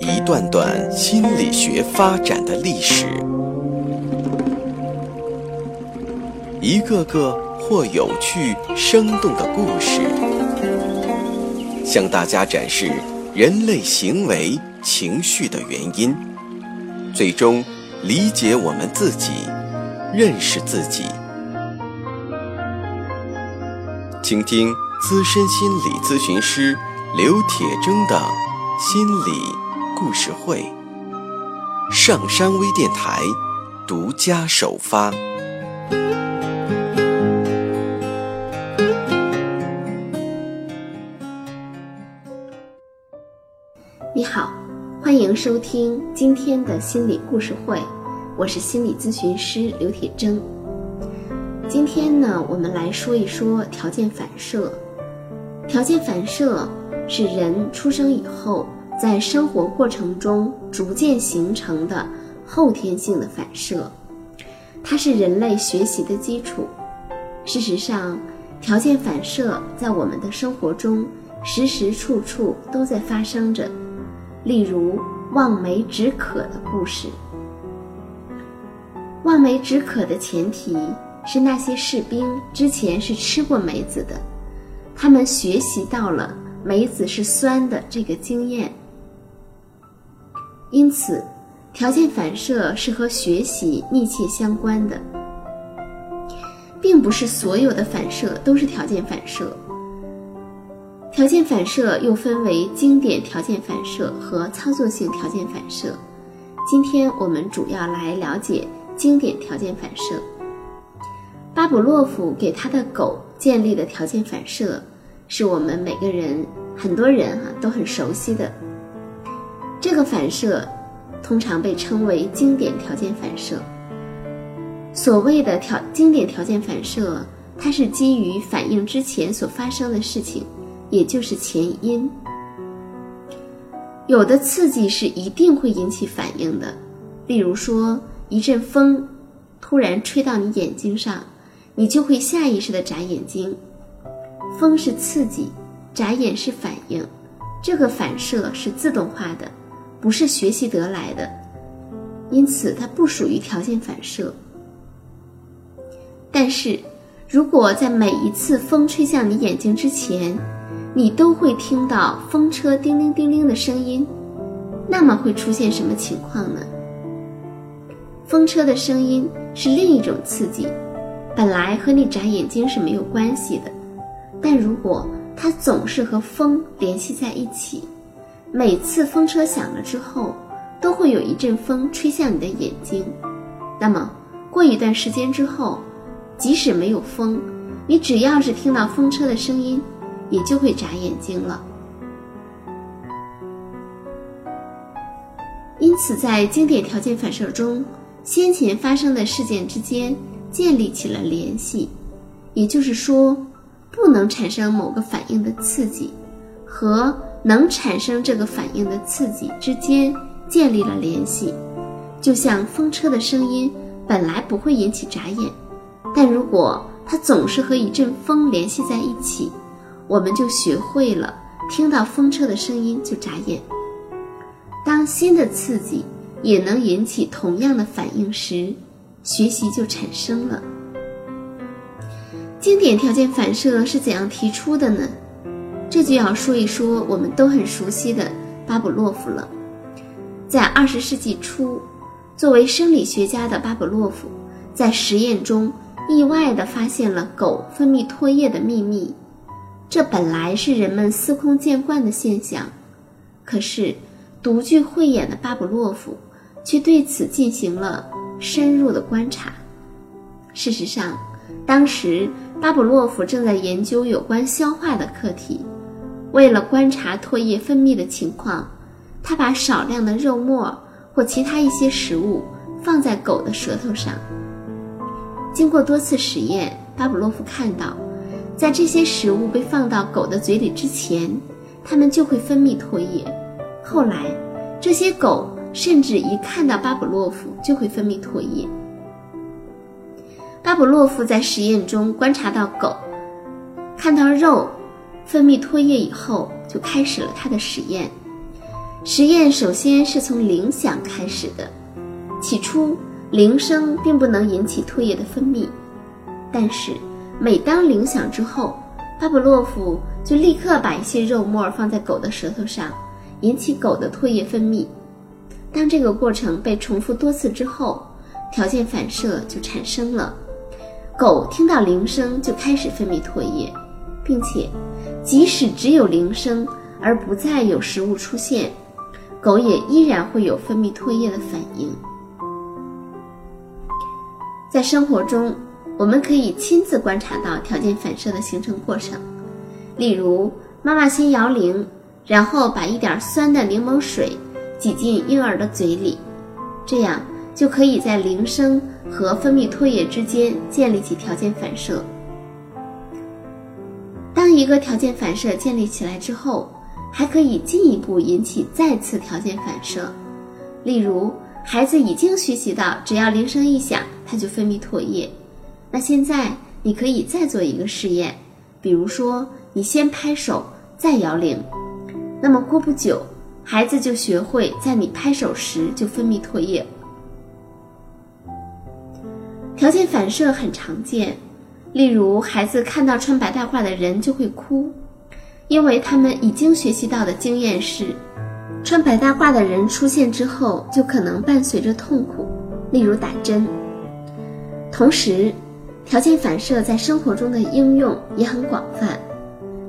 一段段心理学发展的历史，一个个或有趣生动的故事，向大家展示人类行为情绪的原因，最终理解我们自己，认识自己。倾听资深心理咨询师刘铁铮的心理故事会，上山微电台独家首发。你好，欢迎收听今天的心理故事会，我是心理咨询师刘铁铮。今天呢，我们来说一说条件反射。条件反射是人出生以后，在生活过程中逐渐形成的后天性的反射，它是人类学习的基础。事实上，条件反射在我们的生活中时时处处都在发生着。例如，望梅止渴的故事。望梅止渴的前提。是那些士兵之前是吃过梅子的，他们学习到了梅子是酸的这个经验。因此，条件反射是和学习密切相关的，并不是所有的反射都是条件反射。条件反射又分为经典条件反射和操作性条件反射。今天我们主要来了解经典条件反射。巴甫洛夫给他的狗建立的条件反射，是我们每个人、很多人哈都很熟悉的。这个反射通常被称为经典条件反射。所谓的条经典条件反射，它是基于反应之前所发生的事情，也就是前因。有的刺激是一定会引起反应的，例如说一阵风突然吹到你眼睛上。你就会下意识的眨眼睛，风是刺激，眨眼是反应，这个反射是自动化的，不是学习得来的，因此它不属于条件反射。但是，如果在每一次风吹向你眼睛之前，你都会听到风车叮铃叮铃的声音，那么会出现什么情况呢？风车的声音是另一种刺激。本来和你眨眼睛是没有关系的，但如果它总是和风联系在一起，每次风车响了之后，都会有一阵风吹向你的眼睛，那么过一段时间之后，即使没有风，你只要是听到风车的声音，也就会眨眼睛了。因此，在经典条件反射中，先前发生的事件之间。建立起了联系，也就是说，不能产生某个反应的刺激，和能产生这个反应的刺激之间建立了联系。就像风车的声音本来不会引起眨眼，但如果它总是和一阵风联系在一起，我们就学会了听到风车的声音就眨眼。当新的刺激也能引起同样的反应时，学习就产生了。经典条件反射是怎样提出的呢？这就要说一说我们都很熟悉的巴甫洛夫了。在二十世纪初，作为生理学家的巴甫洛夫，在实验中意外地发现了狗分泌唾液的秘密。这本来是人们司空见惯的现象，可是独具慧眼的巴甫洛夫却对此进行了。深入的观察。事实上，当时巴甫洛夫正在研究有关消化的课题。为了观察唾液分泌的情况，他把少量的肉末或其他一些食物放在狗的舌头上。经过多次实验，巴甫洛夫看到，在这些食物被放到狗的嘴里之前，它们就会分泌唾液。后来，这些狗。甚至一看到巴甫洛夫就会分泌唾液。巴甫洛夫在实验中观察到狗看到肉分泌唾液以后，就开始了他的实验。实验首先是从铃响开始的。起初，铃声并不能引起唾液的分泌，但是每当铃响之后，巴甫洛夫就立刻把一些肉末放在狗的舌头上，引起狗的唾液分泌。当这个过程被重复多次之后，条件反射就产生了，狗听到铃声就开始分泌唾液，并且即使只有铃声而不再有食物出现，狗也依然会有分泌唾液的反应。在生活中，我们可以亲自观察到条件反射的形成过程。例如，妈妈先摇铃，然后把一点酸的柠檬水挤进婴儿的嘴里，这样就可以在铃声和分泌唾液之间建立起条件反射。一个条件反射建立起来之后，还可以进一步引起再次条件反射。例如，孩子已经学习到，只要铃声一响。它就分泌唾液。那现在你可以再做一个试验，比如说你先拍手，再摇铃。那么过不久，孩子就学会在你拍手时就分泌唾液。条件反射很常见，例如孩子看到穿白大褂的人就会哭，因为他们已经学习到的经验是，穿白大褂的人出现之后就可能伴随着痛苦，例如打针。同时，条件反射在生活中的应用也很广泛。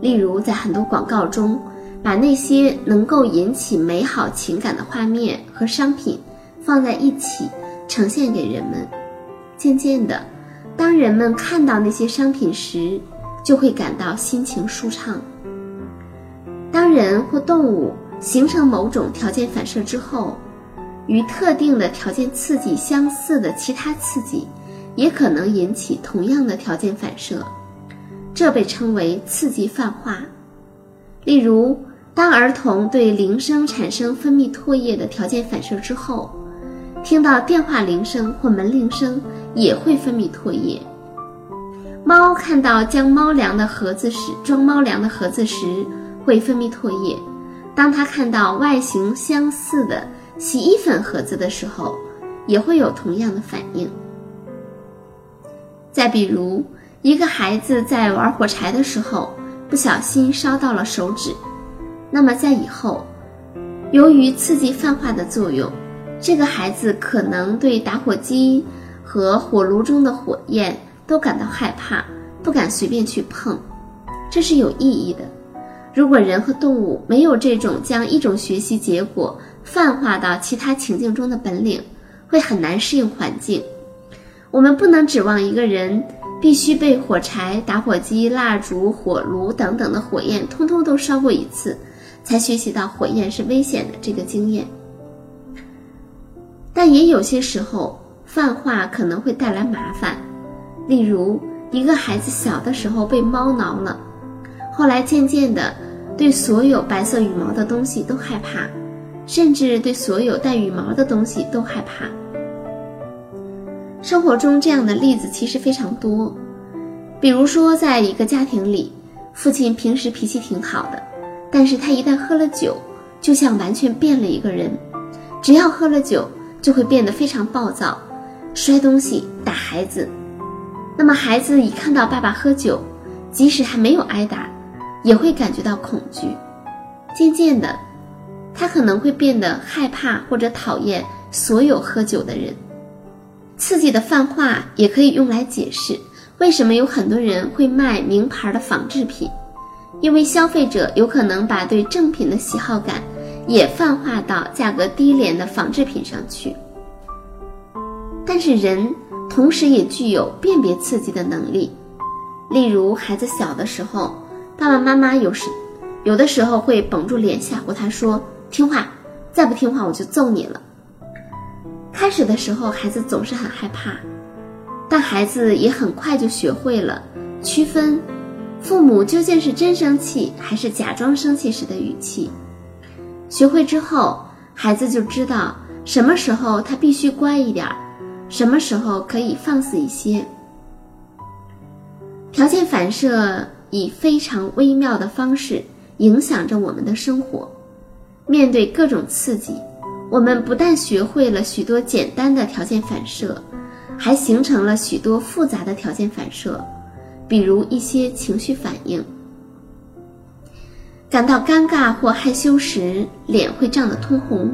例如，在很多广告中，把那些能够引起美好情感的画面和商品放在一起呈现给人们。渐渐的，当人们看到那些商品时，就会感到心情舒畅。当人或动物形成某种条件反射之后，与特定的条件刺激相似的其他刺激。也可能引起同样的条件反射，这被称为刺激泛化。例如，当儿童对铃声产生分泌唾液的条件反射之后，听到电话铃声或门铃声也会分泌唾液。猫看到将猫粮的盒子时，装猫粮的盒子时会分泌唾液；当它看到外形相似的洗衣粉盒子的时候，也会有同样的反应。再比如，一个孩子在玩火柴的时候不小心烧到了手指，那么在以后，由于刺激泛化的作用，这个孩子可能对打火机和火炉中的火焰都感到害怕，不敢随便去碰。这是有意义的。如果人和动物没有这种将一种学习结果泛化到其他情境中的本领，会很难适应环境。我们不能指望一个人必须被火柴、打火机、蜡烛、火炉等等的火焰通通都烧过一次，才学习到火焰是危险的这个经验。但也有些时候，泛化可能会带来麻烦。例如，一个孩子小的时候被猫挠了，后来渐渐的对所有白色羽毛的东西都害怕，甚至对所有带羽毛的东西都害怕。生活中这样的例子其实非常多，比如说，在一个家庭里，父亲平时脾气挺好的，但是他一旦喝了酒，就像完全变了一个人，只要喝了酒，就会变得非常暴躁，摔东西、打孩子。那么孩子一看到爸爸喝酒，即使还没有挨打，也会感觉到恐惧，渐渐的，他可能会变得害怕或者讨厌所有喝酒的人。刺激的泛化也可以用来解释为什么有很多人会卖名牌的仿制品，因为消费者有可能把对正品的喜好感也泛化到价格低廉的仿制品上去。但是人同时也具有辨别刺激的能力，例如孩子小的时候，爸爸妈妈有时有的时候会绷住脸吓唬他说：“听话，再不听话我就揍你了。”开始的时候，孩子总是很害怕，但孩子也很快就学会了区分父母究竟是真生气还是假装生气时的语气。学会之后，孩子就知道什么时候他必须乖一点，什么时候可以放肆一些。条件反射以非常微妙的方式影响着我们的生活。面对各种刺激，我们不但学会了许多简单的条件反射，还形成了许多复杂的条件反射，比如一些情绪反应。感到尴尬或害羞时，脸会涨得通红；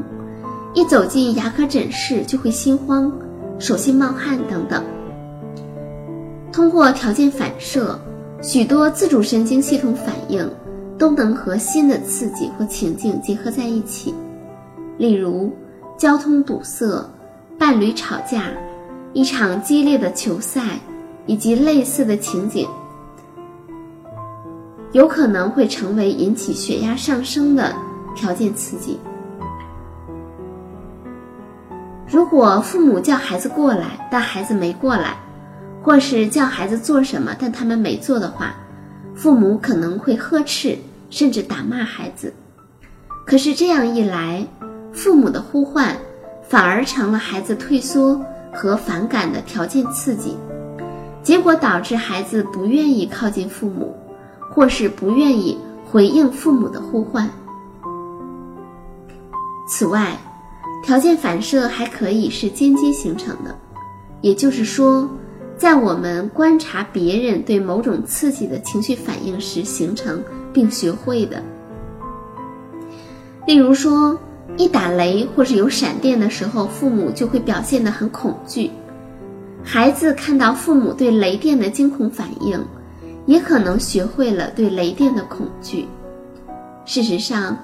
一走进牙科诊室就会心慌、手心冒汗等等。通过条件反射，许多自主神经系统反应都能和新的刺激或情境结合在一起，例如交通堵塞、伴侣吵架、一场激烈的球赛以及类似的情景。有可能会成为引起血压上升的条件刺激。如果父母叫孩子过来，但孩子没过来，或是叫孩子做什么，但他们没做的话，父母可能会呵斥甚至打骂孩子。可是这样一来，父母的呼唤反而成了孩子退缩和反感的条件刺激，结果导致孩子不愿意靠近父母。或是不愿意回应父母的呼唤。此外，条件反射还可以是间接形成的，也就是说，在我们观察别人对某种刺激的情绪反应时形成并学会的。例如说，一打雷或是有闪电的时候，父母就会表现得很恐惧。孩子看到父母对雷电的惊恐反应。也可能学会了对雷电的恐惧。事实上，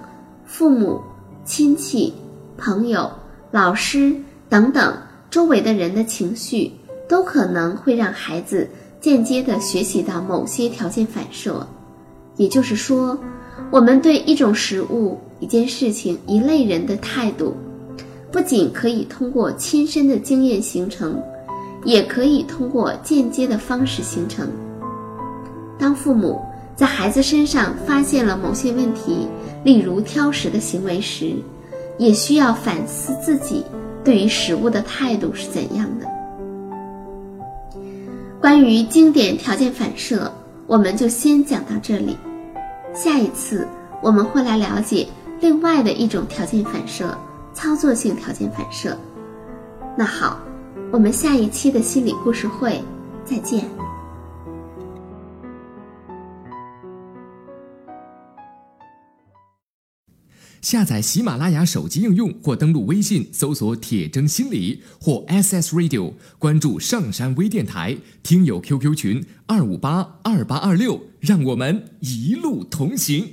父母、亲戚、朋友、老师等等周围的人的情绪，都可能会让孩子间接地学习到某些条件反射。也就是说，我们对一种食物、一件事情、一类人的态度，不仅可以通过亲身的经验形成，也可以通过间接的方式形成。当父母在孩子身上发现了某些问题，例如挑食的行为时，也需要反思自己对于食物的态度是怎样的。关于经典条件反射，我们就先讲到这里。下一次我们会来了解另外的一种条件反射——操作性条件反射。那好，我们下一期的心理故事会再见。下载喜马拉雅手机应用或登录微信搜索“铁铮心理”或 SS Radio，关注上山微电台听友 QQ 群二五八二八二六，让我们一路同行。